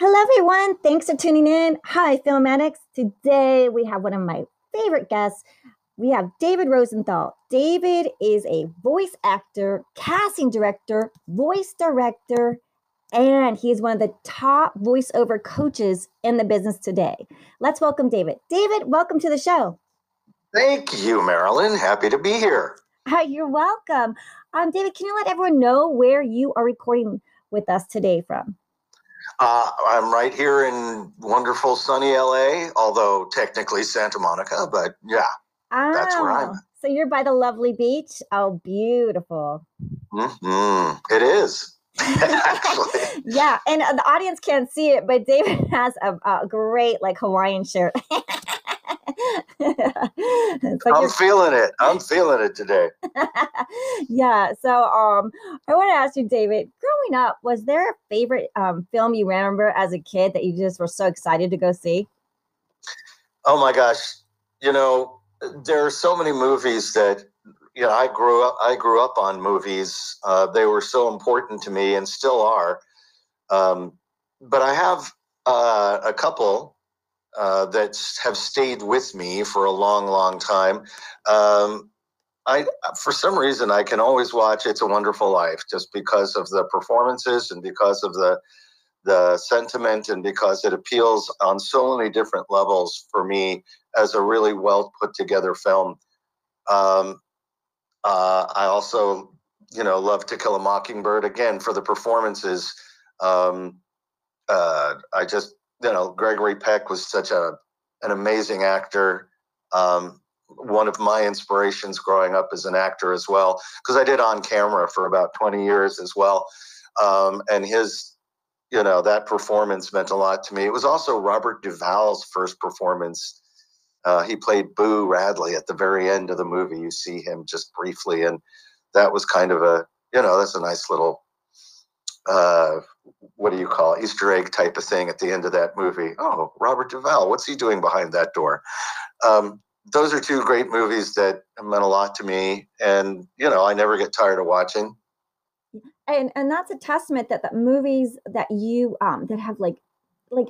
Hello, everyone. Thanks for tuning in. Hi, Film Addicts. Today we have one of my favorite guests. We have David Rosenthal. David is a voice actor, casting director, voice director, and he is one of the top voiceover coaches in the business today. Let's welcome David. David, welcome to the show. Thank you, Marilyn. Happy to be here. Hi, you're welcome. Um, David, can you let everyone know where you are recording with us today from? Uh, I'm right here in wonderful sunny LA, although technically Santa Monica, but yeah, oh, that's where I'm. So you're by the lovely beach. Oh, beautiful. Mm-hmm. It is. Actually. yeah, and uh, the audience can't see it, but David has a, a great like Hawaiian shirt. I'm feeling it. I'm feeling it today. yeah. So um I want to ask you, David, growing up, was there a favorite um film you remember as a kid that you just were so excited to go see? Oh my gosh. You know, there are so many movies that you know, I grew up I grew up on movies. Uh, they were so important to me and still are. Um, but I have uh, a couple uh, that have stayed with me for a long, long time. Um, I, for some reason, I can always watch "It's a Wonderful Life" just because of the performances and because of the the sentiment and because it appeals on so many different levels for me as a really well put together film. Um, uh, I also, you know, love To Kill a Mockingbird again for the performances. Um, uh, I just you know, Gregory Peck was such a an amazing actor. Um, one of my inspirations growing up as an actor as well, because I did on camera for about 20 years as well. Um, and his, you know, that performance meant a lot to me. It was also Robert Duvall's first performance. Uh, he played Boo Radley at the very end of the movie. You see him just briefly, and that was kind of a, you know, that's a nice little uh, what do you call it, Easter egg type of thing at the end of that movie. Oh, Robert Duvall, what's he doing behind that door? Um, those are two great movies that meant a lot to me, and you know I never get tired of watching. And and that's a testament that the movies that you um that have like like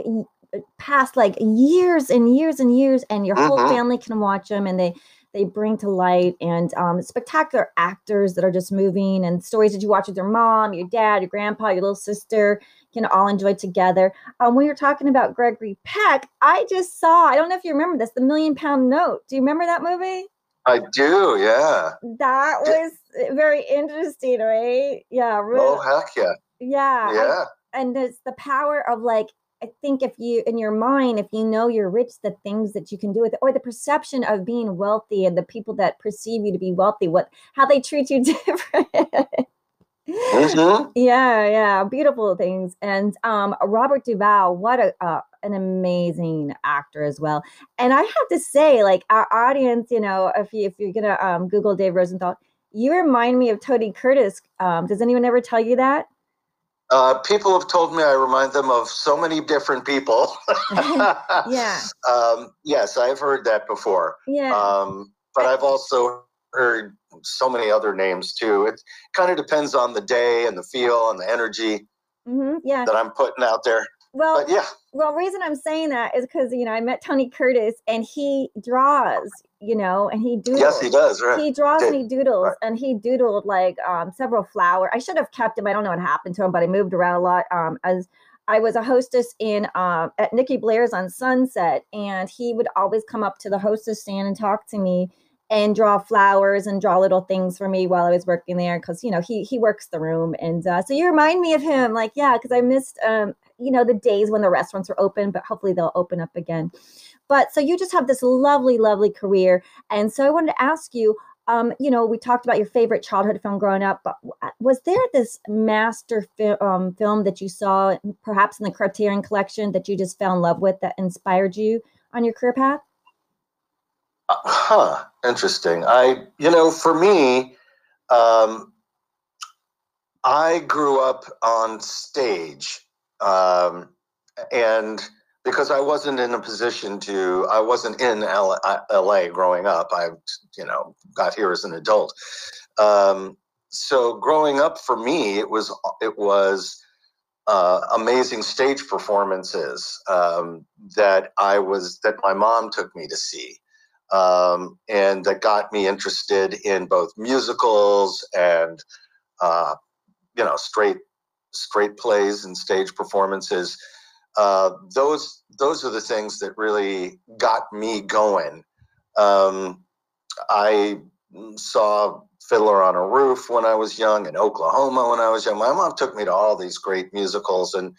past like years and years and years, and your whole mm-hmm. family can watch them, and they they bring to light and um, spectacular actors that are just moving and stories that you watch with your mom, your dad, your grandpa, your little sister can all enjoy together. Um, when you're talking about Gregory Peck, I just saw, I don't know if you remember this, The Million Pound Note. Do you remember that movie? I do, yeah. That was very interesting, right? Yeah. Really. Oh, heck yeah. Yeah. Yeah. I, and it's the power of like I think if you in your mind, if you know you're rich, the things that you can do with it, or the perception of being wealthy and the people that perceive you to be wealthy, what how they treat you different. Mm-hmm. Yeah, yeah, beautiful things. And um, Robert Duvall, what a uh, an amazing actor as well. And I have to say, like our audience, you know, if you if you're gonna um, Google Dave Rosenthal, you remind me of Tony Curtis. Um, does anyone ever tell you that? Uh, people have told me I remind them of so many different people. yeah. Um, yes, I've heard that before. Yeah. Um, but I've also heard so many other names too. It kind of depends on the day and the feel and the energy mm-hmm. yeah. that I'm putting out there. Well, but yeah. Well, the reason I'm saying that is because you know I met Tony Curtis and he draws, you know, and he doodles. Yes, he does. Right. He draws and he doodles, right. and he doodled like um, several flowers. I should have kept him. I don't know what happened to him, but I moved around a lot. Um, as I was a hostess in uh, at Nicky Blair's on Sunset, and he would always come up to the hostess stand and talk to me and draw flowers and draw little things for me while I was working there because you know he he works the room and uh, so you remind me of him like yeah because I missed um you know the days when the restaurants were open but hopefully they'll open up again but so you just have this lovely lovely career and so I wanted to ask you um, you know, we talked about your favorite childhood film growing up, but was there this master fi- um, film that you saw, perhaps in the Criterion Collection, that you just fell in love with that inspired you on your career path? Uh, huh. Interesting. I, you know, for me, um, I grew up on stage, um, and because I wasn't in a position to, I wasn't in LA, LA growing up. I, you know, got here as an adult. Um, so growing up for me, it was it was uh, amazing stage performances um, that I was that my mom took me to see, um, and that got me interested in both musicals and uh, you know straight straight plays and stage performances. Uh, those those are the things that really got me going. Um, I saw Fiddler on a Roof when I was young, in Oklahoma when I was young. My mom took me to all these great musicals and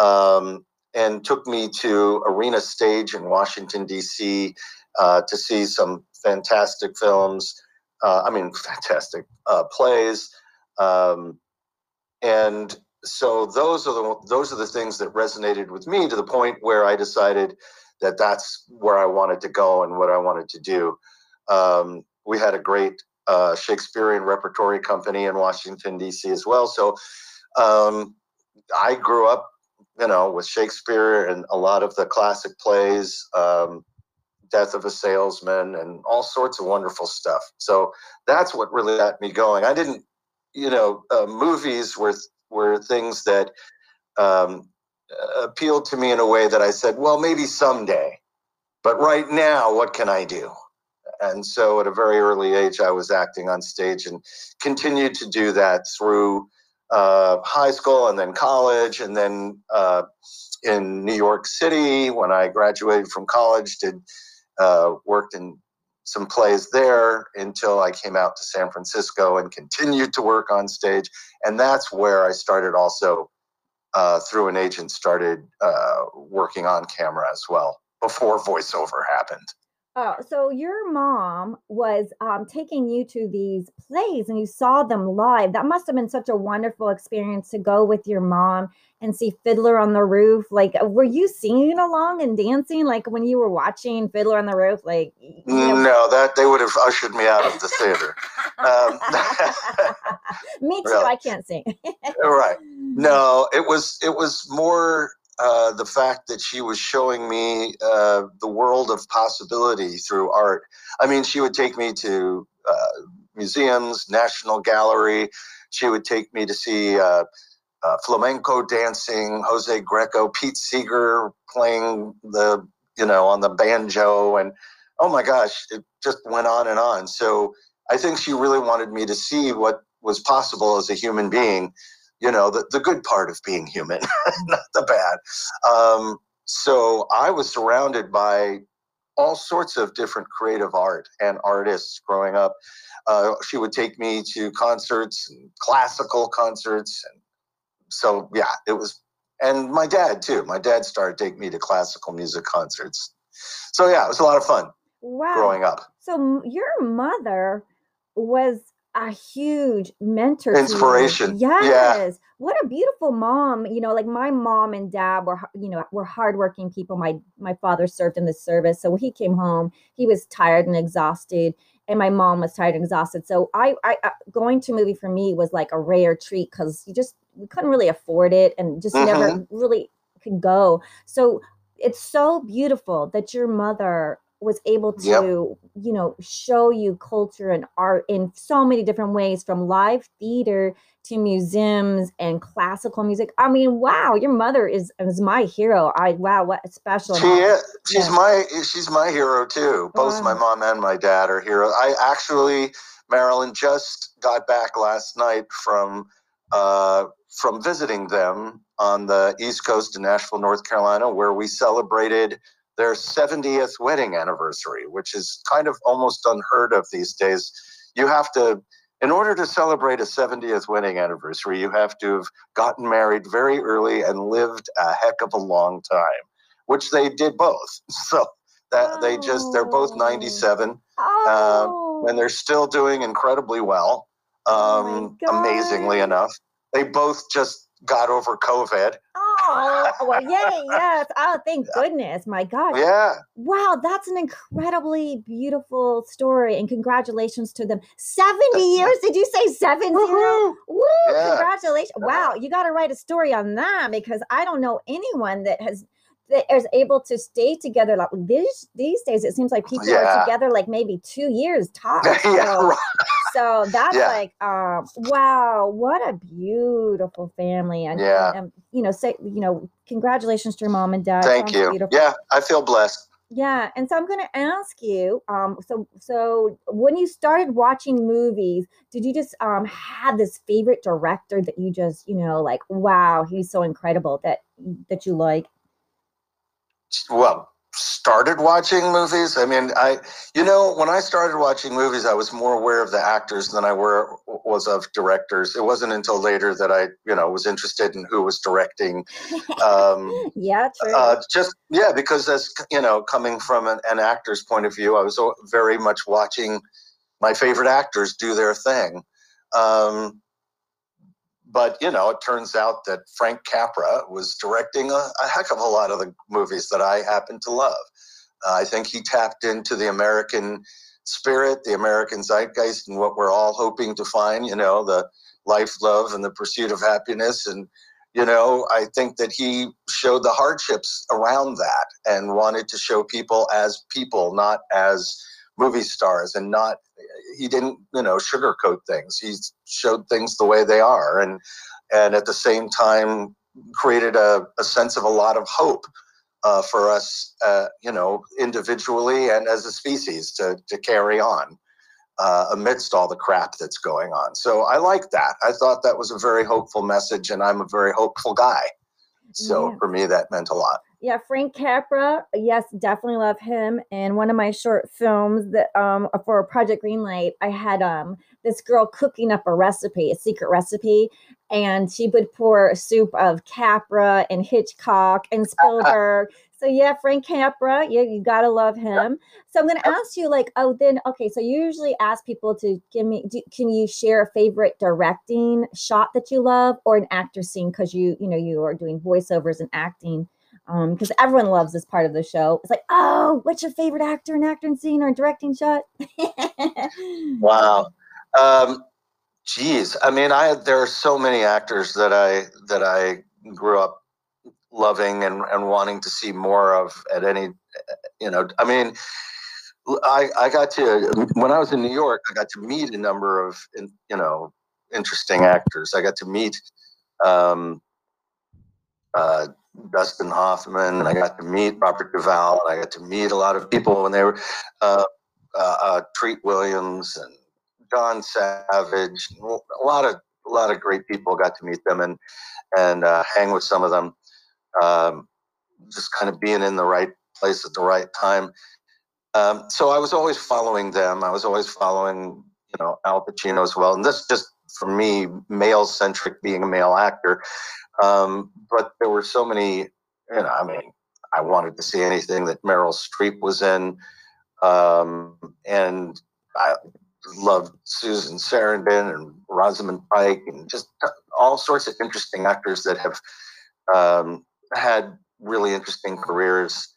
um, and took me to Arena Stage in Washington D.C. Uh, to see some fantastic films. Uh, I mean, fantastic uh, plays, um, and so those are the those are the things that resonated with me to the point where I decided that that's where I wanted to go and what I wanted to do. Um, we had a great uh, Shakespearean repertory company in Washington D.C. as well. So um, I grew up, you know, with Shakespeare and a lot of the classic plays, um, Death of a Salesman, and all sorts of wonderful stuff. So that's what really got me going. I didn't, you know, uh, movies were were things that um, appealed to me in a way that I said, well, maybe someday, but right now, what can I do? And so at a very early age, I was acting on stage and continued to do that through uh, high school and then college. And then uh, in New York City, when I graduated from college, did uh, worked in some plays there until I came out to San Francisco and continued to work on stage. And that's where I started also uh, through an agent started uh, working on camera as well before voiceover happened. Oh, so your mom was um, taking you to these plays and you saw them live. That must have been such a wonderful experience to go with your mom and see Fiddler on the Roof. Like, uh, were you singing along and dancing like when you were watching Fiddler on the Roof? Like, you know- no, that they would have ushered me out of the theater. Um, me too. Really. I can't sing. right. No, it was it was more uh, the fact that she was showing me uh, the world of possibility through art. I mean, she would take me to uh, museums, National Gallery. She would take me to see uh, uh, flamenco dancing, Jose Greco, Pete Seeger playing the you know on the banjo, and oh my gosh, it just went on and on. So I think she really wanted me to see what was possible as a human being you know, the, the good part of being human, not the bad. Um, so I was surrounded by all sorts of different creative art and artists growing up. Uh, she would take me to concerts and classical concerts. And so, yeah, it was, and my dad too. My dad started taking me to classical music concerts. So, yeah, it was a lot of fun wow. growing up. So, your mother was a huge mentor inspiration. Yes. Yeah. what a beautiful mom you know like my mom and dad were you know were hardworking people. My my father served in the service so when he came home he was tired and exhausted and my mom was tired and exhausted. So i i, going to movie for me was like a rare treat because you just we couldn't really afford it and just mm-hmm. never really could go. So it's so beautiful that your mother was able to yep. you know show you culture and art in so many different ways from live theater to museums and classical music i mean wow your mother is is my hero i wow what a special she is she's yeah. my she's my hero too both wow. my mom and my dad are heroes i actually marilyn just got back last night from uh from visiting them on the east coast in nashville north carolina where we celebrated their 70th wedding anniversary, which is kind of almost unheard of these days. You have to, in order to celebrate a 70th wedding anniversary, you have to have gotten married very early and lived a heck of a long time, which they did both. So that oh. they just, they're both 97 oh. uh, and they're still doing incredibly well, oh um, oh amazingly enough. They both just got over COVID. Oh, Oh, oh, well, yay, yes. Oh, thank goodness. My God. Oh, yeah. Wow, that's an incredibly beautiful story. And congratulations to them. 70 years? Did you say 70? Woo! Yeah. Congratulations. Wow, you got to write a story on that because I don't know anyone that has is able to stay together like these these days it seems like people Yeah. are together like maybe two years tops yeah, so, right. so that's Yeah. like um wow what a beautiful family and, Yeah. and, you know say you know congratulations to your mom and dad Thank Sounds you. beautiful. Yeah, I feel blessed. yeah and so i'm going to ask you um so so when you started watching movies did you just um have this favorite director that you just you know like wow he's so incredible that that you like Well, started watching movies. I mean, I, you know, when I started watching movies, I was more aware of the actors than I were was of directors. It wasn't until later that I, you know, was interested in who was directing. Um, yeah true uh, just yeah, because as you know, coming from an, an actor's point of view, I was very much watching my favorite actors do their thing. Um, but you know, it turns out that Frank Capra was directing a, a heck of a lot of the movies that I happen to love. Uh, I think he tapped into the American spirit, the American zeitgeist, and what we're all hoping to find. You know, the life, love, and the pursuit of happiness. And you know, I think that he showed the hardships around that and wanted to show people as people, not as movie stars, and not he didn't you know sugarcoat things. He showed things the way they are, and and at the same time created a, a sense of a lot of hope uh, for us, uh, you know, individually and as a species to to carry on uh, amidst all the crap that's going on. So I like that. I thought that was a very hopeful message, and I'm a very hopeful guy. So Yeah. for me, that meant a lot. Yeah, Frank Capra. Yes, definitely love him. And one of my short films that um for Project Greenlight, I had um this girl cooking up a recipe, a secret recipe, and she would pour a soup of Capra and Hitchcock and Spielberg. So yeah, Frank Capra, yeah, you gotta love him. So I'm gonna ask you, like, oh, then okay. So you usually ask people to give me. Do, can you share a favorite directing shot that you love, or an actor scene because you you know you are doing voiceovers and acting um because everyone loves this part of the show it's like oh what's your favorite actor and acting scene or directing shot Wow. Um, geez, I mean, I there are so many actors that I that I grew up loving and, and wanting to see more of at any, you know, I mean, I I got to when I was in New York, I got to meet a number of you know interesting actors. I got to meet um, uh, Dustin Hoffman, and I got to meet Robert Duvall, and I got to meet a lot of people when they were. Uh, uh, uh, Treat Williams and John Savage. A lot of a lot of great people got to meet them and and uh, hang with some of them. Um, just kind of being in the right place at the right time. Um, so I was always following them. I was always following you know Al Pacino as well. And this just for me, male centric, being a male actor. Um, but there were so many. You know, I mean, I wanted to see anything that Meryl Streep was in um, and I loved Susan Sarandon and Rosamund Pike and just all sorts of interesting actors that have um, had really interesting careers.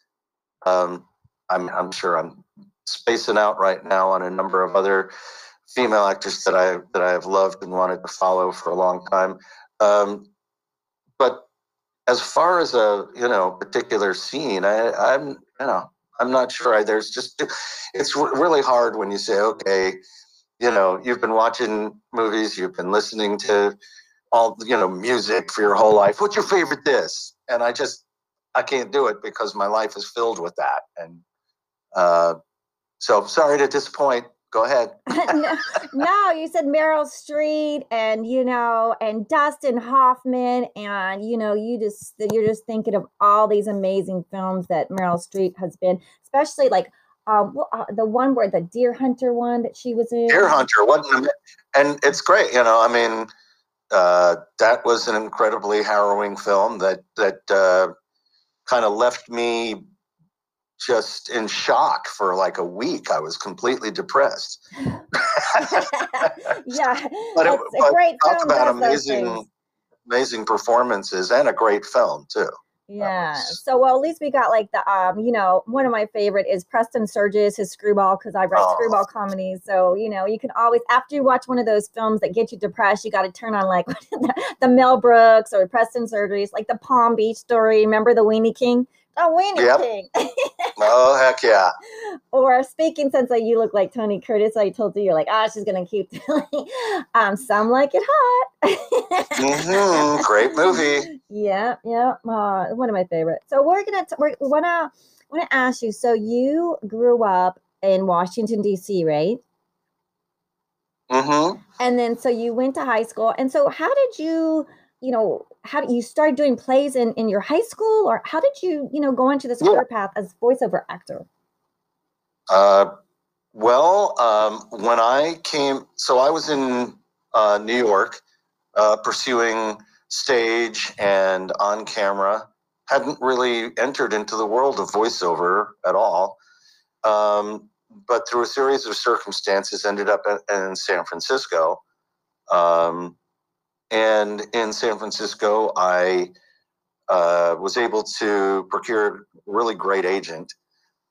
Um, I'm, I'm sure I'm spacing out right now on a number of other female actors that I that I have loved and wanted to follow for a long time. Um, but as far as a you know particular scene, I, I'm you know I'm not sure. I, there's just it's really hard when you say, okay, you know, you've been watching movies, you've been listening to all you know music for your whole life. What's your favorite this? And I just I can't do it because my life is filled with that. And uh, so sorry to disappoint. Go ahead. no, no, you said Meryl Streep and you know and Dustin Hoffman and you know you just you're just thinking of all these amazing films that Meryl Streep has been, especially like um, uh, the one where the Deer Hunter one that she was in. Deer Hunter, what? And it's great. You know, I mean, uh, that was an incredibly harrowing film that that uh, kind of left me just in shock for like a week. I was completely depressed. yeah, But it- it's a great Talk film. about amazing, amazing performances and a great film too. Yeah. So well, at least we got like the um, you know, one of my favorite is Preston Sturges, his screwball, because I write Oh. screwball comedies. So you know, you can always after you watch one of those films that get you depressed, you got to turn on like the, the Mel Brooks or Preston Sturges, like the Palm Beach story. Remember the Weenie King a weenie Yep. king. Oh heck yeah! or speaking since like you look like Tony Curtis, I told you you're like, ah, she's gonna keep telling. um, some like it hot. mm-hmm. Great movie. Yeah, yeah, uh, one of my favorites. So we're gonna t- we're, we wanna wanna ask you. So you grew up in Washington D.C., right? hmm And then so you went to high school. And so how did you, you know, how did you start doing plays in in your high school, or how did you, you know, go into this Yeah. career path as voiceover actor? Uh, well, um, when I came, so I was in uh, New York uh, pursuing stage and on camera. Hadn't really entered into the world of voiceover at all. Um, but through a series of circumstances, ended up at, in San Francisco. Um, and in San Francisco, I uh, was able to procure a really great agent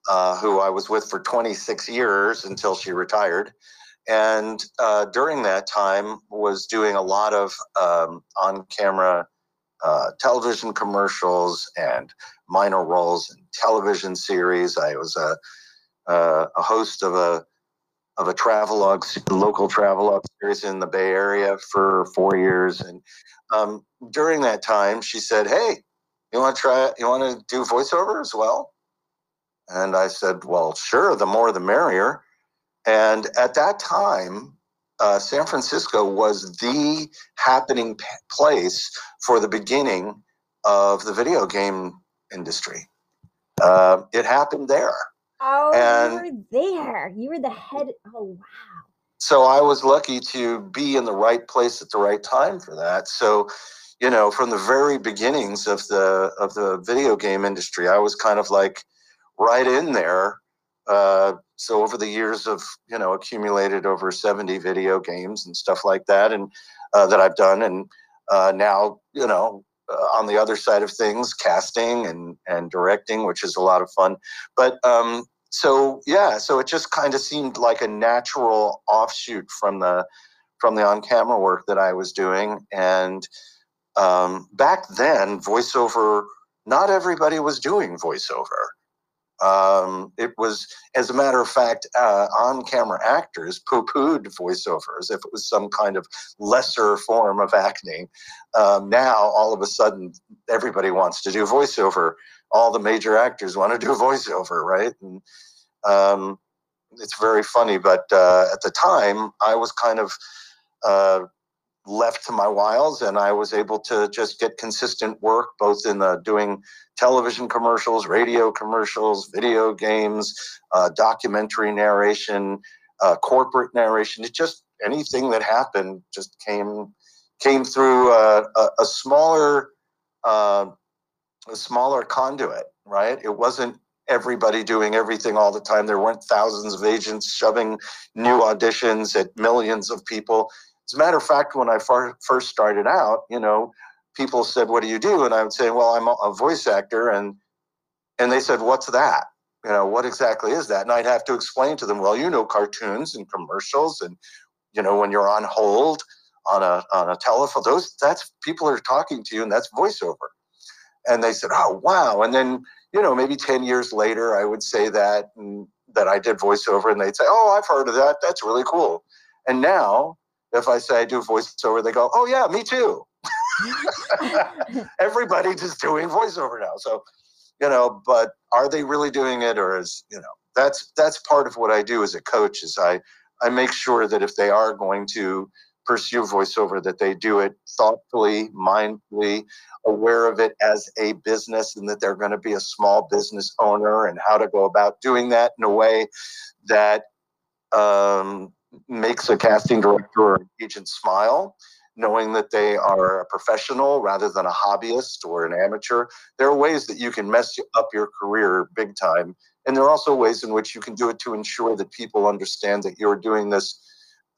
uh, who I was with for 26 years until she retired. And uh, during that time, was doing a lot of um, on-camera uh, television commercials and minor roles in television series. I was a, uh, a host of a of a travelogue, local travelogue series in the Bay Area for four years. And um, during that time, she said, "Hey, you want to try? You want to do voiceover as well?" And I said, Well, sure, the more the merrier. And at that time, uh, San Francisco was the happening p- place for the beginning of the video game industry. Uh, it happened there. Oh, And- you were there. You were the head. Oh, wow. So I was lucky to be in the right place at the right time for that. So, you know, from the very beginnings of the of the video game industry, I was kind of like right in there. Uh, so over the years of you know accumulated over 70 video games and stuff like that and uh, that i've done and uh, now you know on the other side of things casting and and directing which is a lot of fun. But um, so yeah so it just kind of seemed like a natural offshoot from the from the on camera work that i was doing. And um, back then voiceover not everybody was doing voiceover um, it was, as a matter of fact, uh, on-camera actors poo-pooed voiceovers if it was some kind of lesser form of acting. Um, now, all of a sudden, everybody wants to do voiceover. All the major actors want to do voiceover, right? And um, it's very funny, but uh, at the time, I was kind of uh, left to my wiles, and I was able to just get consistent work, both in doing television commercials, radio commercials, video games, uh, documentary narration, uh, corporate narration. It just anything that happened just came came through uh, a, a smaller uh, a smaller conduit, right? It wasn't everybody doing everything all the time. There weren't thousands of agents shoving new auditions at millions of people. As a matter of fact, when I far, first started out, you know, people said, "What do you do?" And I would say, "Well, I'm a, voice actor," and and they said, "What's that?" You know, what exactly is that? And I'd have to explain to them, "Well, you know, cartoons and commercials, and you know, when you're on hold on a on a telephone, those that's people are talking to you, and that's voiceover." And they said, "Oh, wow!" And then you know, maybe ten years later, I would say that and that I did voiceover, and they'd say, "Oh, I've heard of that. That's really cool." And now, if I say I do voiceover, they go, "Oh yeah, me too." Everybody just doing voiceover now. So, you know, but are they really doing it, or is you know that's that's part of what I do as a coach is I I make sure that if they are going to pursue voiceover, that they do it thoughtfully, mindfully, aware of it as a business, and that they're going to be a small business owner, and how to go about doing that in a way that um, makes a casting director or an agent smile knowing that they are a professional rather than a hobbyist or an amateur. There are ways that you can mess up your career big time. And there are also ways in which you can do it to ensure that people understand that you're doing this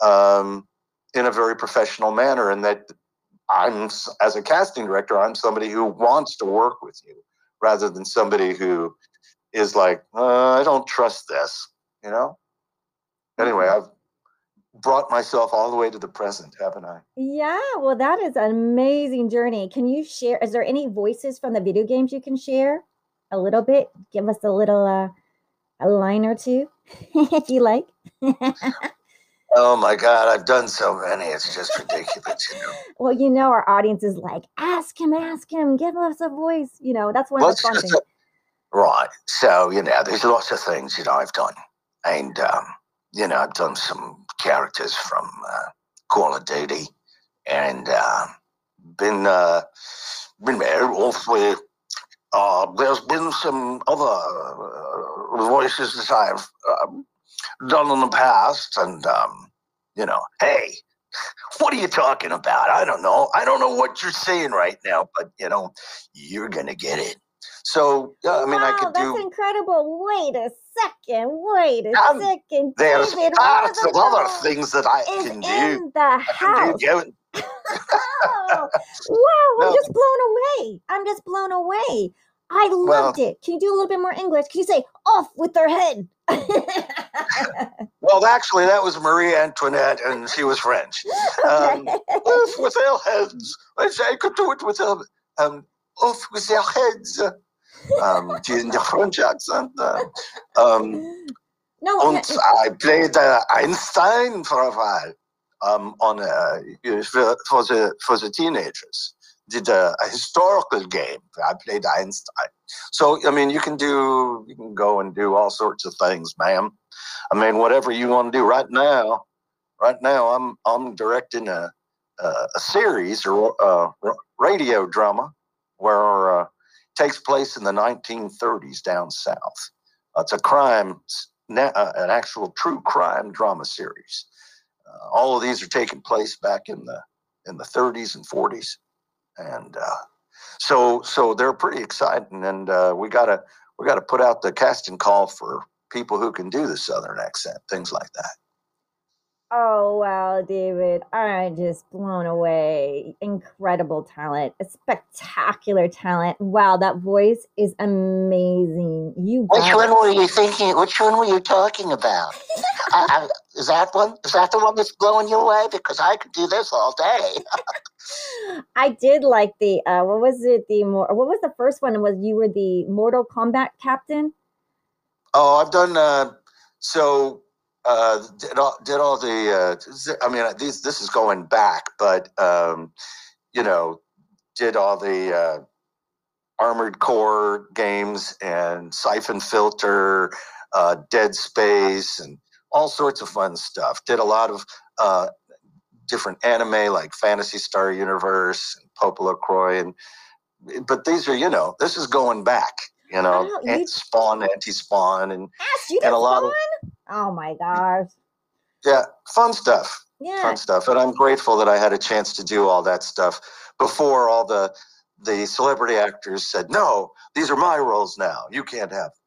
um, in a very professional manner and that I'm, as a casting director, I'm somebody who wants to work with you rather than somebody who is like, uh, I don't trust this, you know? Anyway, I've brought myself all the way to the present, haven't I? Yeah, well, that is an amazing journey. Can you share? Is there any voices from the video games you can share? a little bit? Give us a little uh, a line or two, if you like. oh my God, I've done so many. It's just ridiculous. You know? well, you know, our audience is like, ask him, ask him, give us a voice. You know, that's one well, of the fun things. A, right. So, you know, there's lots of things that I've done. And, um, you know, I've done some characters from uh, Call of Duty and uh, been uh, been there also. Uh, there's been some other uh, voices that I've um, done in the past, and um, you know, hey, what are you talking about? I don't know. I don't know what you're saying right now, but you know, you're gonna get it. So yeah, I mean, wow, I could that's do. incredible. Wait a second. Wait a um, second. There's David, lots of other things that I can do. in the house. Oh, wow! I'm just blown away. I'm just blown away. I loved well, it. Can you do a little bit more English? Can you say "off with their head"? well, actually, that was Marie Antoinette, and she was French. Um, off with their heads. I I could do it with them. Um, off with their heads. Um, in the French accent. Uh, um, no, and I played uh, Einstein for a while um, on uh, for, for the for the teenagers. Did a, a, historical game. I played Einstein. So I mean, you can do you can go and do all sorts of things, ma'am. I mean, whatever you want to do. Right now, right now, I'm I'm directing a a, a series or uh, radio drama where uh, takes place in the 1930s down south. it's a crime, uh, an actual true crime drama series. Uh, all of these are taking place back in the in the 30s and 40s, and uh, so so they're pretty exciting. And uh, we gotta we gotta put out the casting call for people who can do the southern accent, things like that. Oh, wow, David. I'm just blown away. Incredible talent, a spectacular talent. Wow, that voice is amazing. You Which one it. were you thinking? Which one were you talking about? I, I, is that one? Is that the one that's blowing you away? Because I could do this all day. I did like the, uh, what was it? The more, what was the first one? Was you were the Mortal Kombat captain? Oh, I've done, uh, so uh, did all did all the. Uh, I mean, these this is going back, but um, you know, did all the uh, Armored Core games and Syphon Filter, uh, Dead Space, and all sorts of fun stuff. Did a lot of uh, different anime like Phantasy Star Universe and Popolocrois, and but these are you know this is going back. You know, you, Spawn, Anti Spawn, and and a lot of Oh my gosh. Yeah, fun stuff. Yeah. Fun stuff. And I'm grateful that I had a chance to do all that stuff before all the the celebrity actors said, "No, these are my roles now. You can't have." them.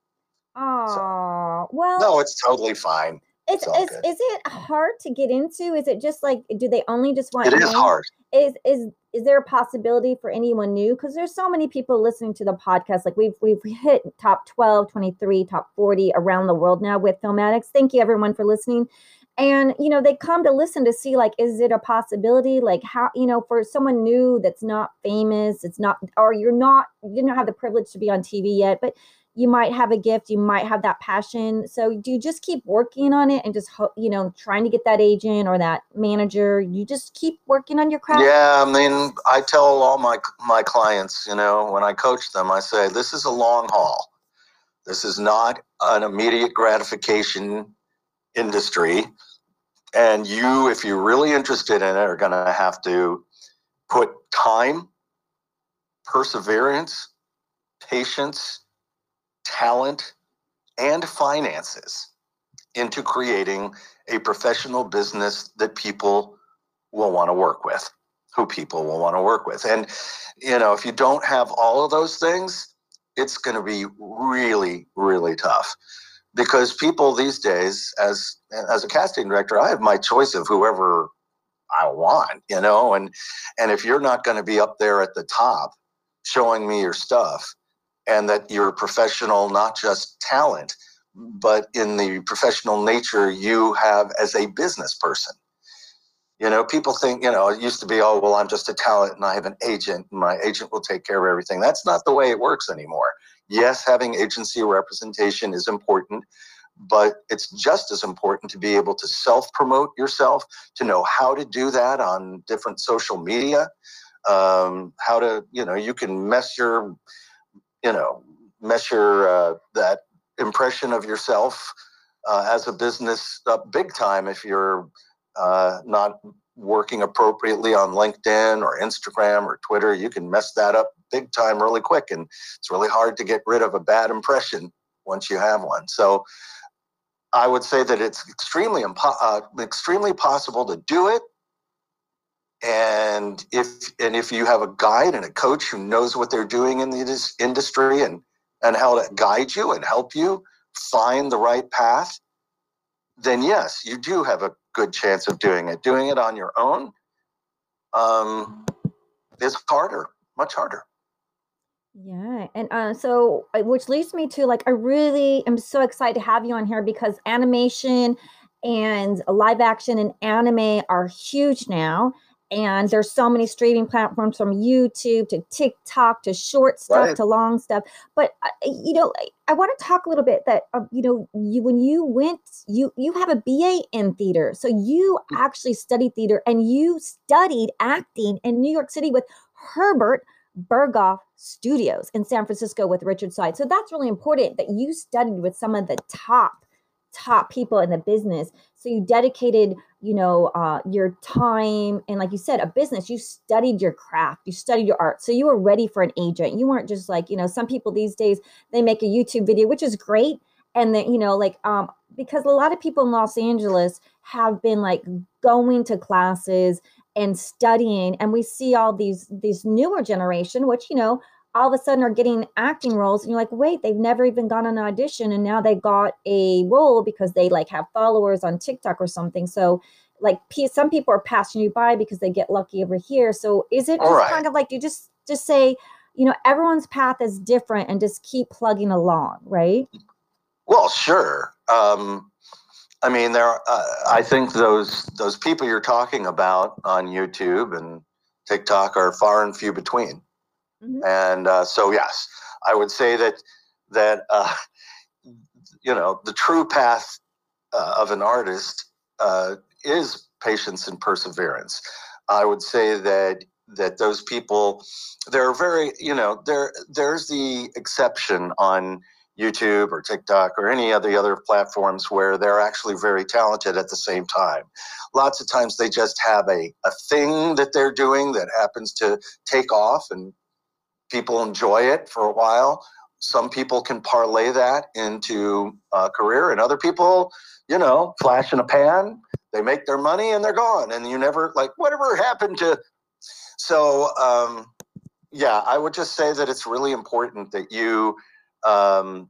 Oh, so, well. No, it's totally fine. It's, it's is, is it hard to get into? Is it just like do they only just want? It is hard. Is is is there a possibility for anyone new? Because there's so many people listening to the podcast. Like we've we've hit top 12, 23, top 40 around the world now with Film Addicts. Thank you everyone for listening. And you know, they come to listen to see like, is it a possibility? Like how, you know, for someone new that's not famous, it's not, or you're not, you don't have the privilege to be on TV yet, but you might have a gift you might have that passion. So do you just keep working on it and just you know trying to get that agent or that manager? You just keep working on your craft? Yeah i mean i tell all my my clients you know when i coach them i say this is a long haul. This is not an immediate gratification industry. And you if you're really interested in it are going to have to put time perseverance patience talent, and finances into creating a professional business that people will want to work with, who people will want to work with. And, you know, if you don't have all of those things, it's going to be really, really tough because people these days, as as a casting director, I have my choice of whoever I want, you know, and and if you're not going to be up there at the top showing me your stuff, and that you're professional, not just talent, but in the professional nature you have as a business person. You know, people think, you know, it used to be, oh, well, I'm just a talent and I have an agent and my agent will take care of everything. That's not the way it works anymore. Yes, having agency representation is important, but it's just as important to be able to self promote yourself, to know how to do that on different social media, um, how to, you know, you can mess your, you know, mess your, uh, that impression of yourself uh, as a business up big time if you're uh, not working appropriately on LinkedIn or Instagram or Twitter, you can mess that up big time really quick. And it's really hard to get rid of a bad impression once you have one. So I would say that it's extremely impo- uh, extremely possible to do it. And if and if you have a guide and a coach who knows what they're doing in this industry and and how to guide you and help you find the right path, then yes, you do have a good chance of doing it. Doing it on your own um, is harder, much harder. Yeah, and uh, so uh, which leads me to like I really am so excited to have you on here because animation and live action and anime are huge now, and there's so many streaming platforms from YouTube to TikTok to short stuff right. to long stuff. But uh, you know, I, I want to talk a little bit that uh, you know, you when you went, you you have a BA in theater, so you mm. actually studied theater and you studied acting in New York City with Herbert Berghof Studios in San Francisco with Richard Seyd. So that's really important that you studied with some of the top top people in the business. So you dedicated, you know, uh, your time and, like you said, a business. You studied your craft, you studied your art, so you were ready for an agent. You weren't just like, you know, some people these days they make a YouTube video, which is great, and then you know, like, um, because a lot of people in Los Angeles have been like going to classes and studying, and we see all these these newer generation, which you know all of a sudden are getting acting roles and you're like wait they've never even gone on an audition and now they got a role because they like have followers on tiktok or something. So like some people are passing you by because they get lucky over here. So is it just right. kind of like you just just say you know everyone's path is different and just keep plugging along right? Well sure. Um i mean there are, uh, i think those those people you're talking about on youtube and tiktok are far and few between Mm-hmm. And uh, so, yes, I would say that that uh, you know the true path uh, of an artist uh, is patience and perseverance. I would say that that those people they're very you know there there's the exception on YouTube or TikTok or any of the other platforms where they're actually very talented at the same time. Lots of times they just have a, a thing that they're doing that happens to take off and people enjoy it for a while. Some people can parlay that into a career, and other people, you know, flash in a pan. They make their money and they're gone, and you never like whatever happened to. So, um, yeah, I would just say that it's really important that you. Um,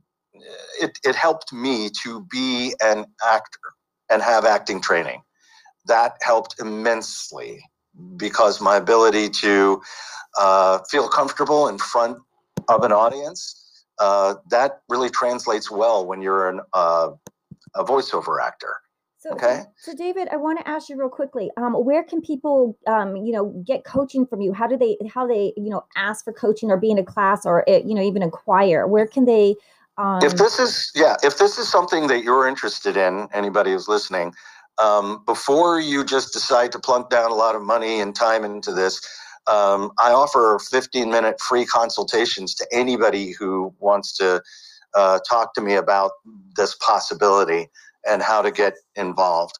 it it helped me to be an actor and have acting training. That helped immensely because my ability to uh, feel comfortable in front of an audience, uh, that really translates well when you're an, uh, a voiceover actor. So, okay. So, David, I want to ask you real quickly. Um, where can people, um, you know, get coaching from you? How do they, how they, you know, ask for coaching or be in a class or, eh, you know, even acquire? Where can they? Um... If this is, yeah, if this is something that you're interested in, anybody who's listening, um, before you just decide to plunk down a lot of money and time into this, um, I offer 15 minute free consultations to anybody who wants to uh, talk to me about this possibility and how to get involved.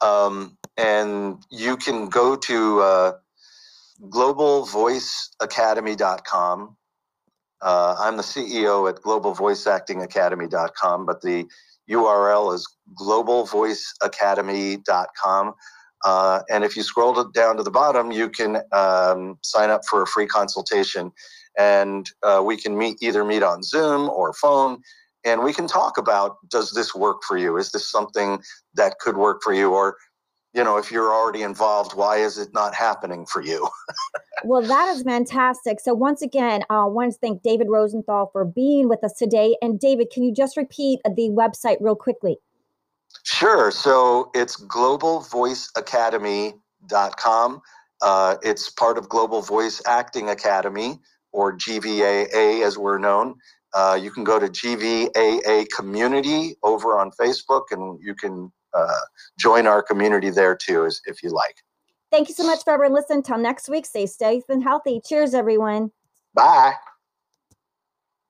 Um, and you can go to uh, globalvoiceacademy.com. Uh, I'm the CEO at globalvoiceactingacademy.com, but the URL is globalvoiceacademy.com. Uh, and if you scroll down to the bottom, you can um, sign up for a free consultation. And uh, we can meet either meet on Zoom or phone, and we can talk about does this work for you? Is this something that could work for you? Or, you know, if you're already involved, why is it not happening for you? well, that is fantastic. So, once again, I uh, want to thank David Rosenthal for being with us today. And, David, can you just repeat the website real quickly? Sure. So it's globalvoiceacademy.com. Uh, it's part of Global Voice Acting Academy, or GVAA as we're known. Uh, you can go to GVAA Community over on Facebook and you can uh, join our community there too, as, if you like. Thank you so much for everyone listening. Until next week, stay safe and healthy. Cheers, everyone. Bye.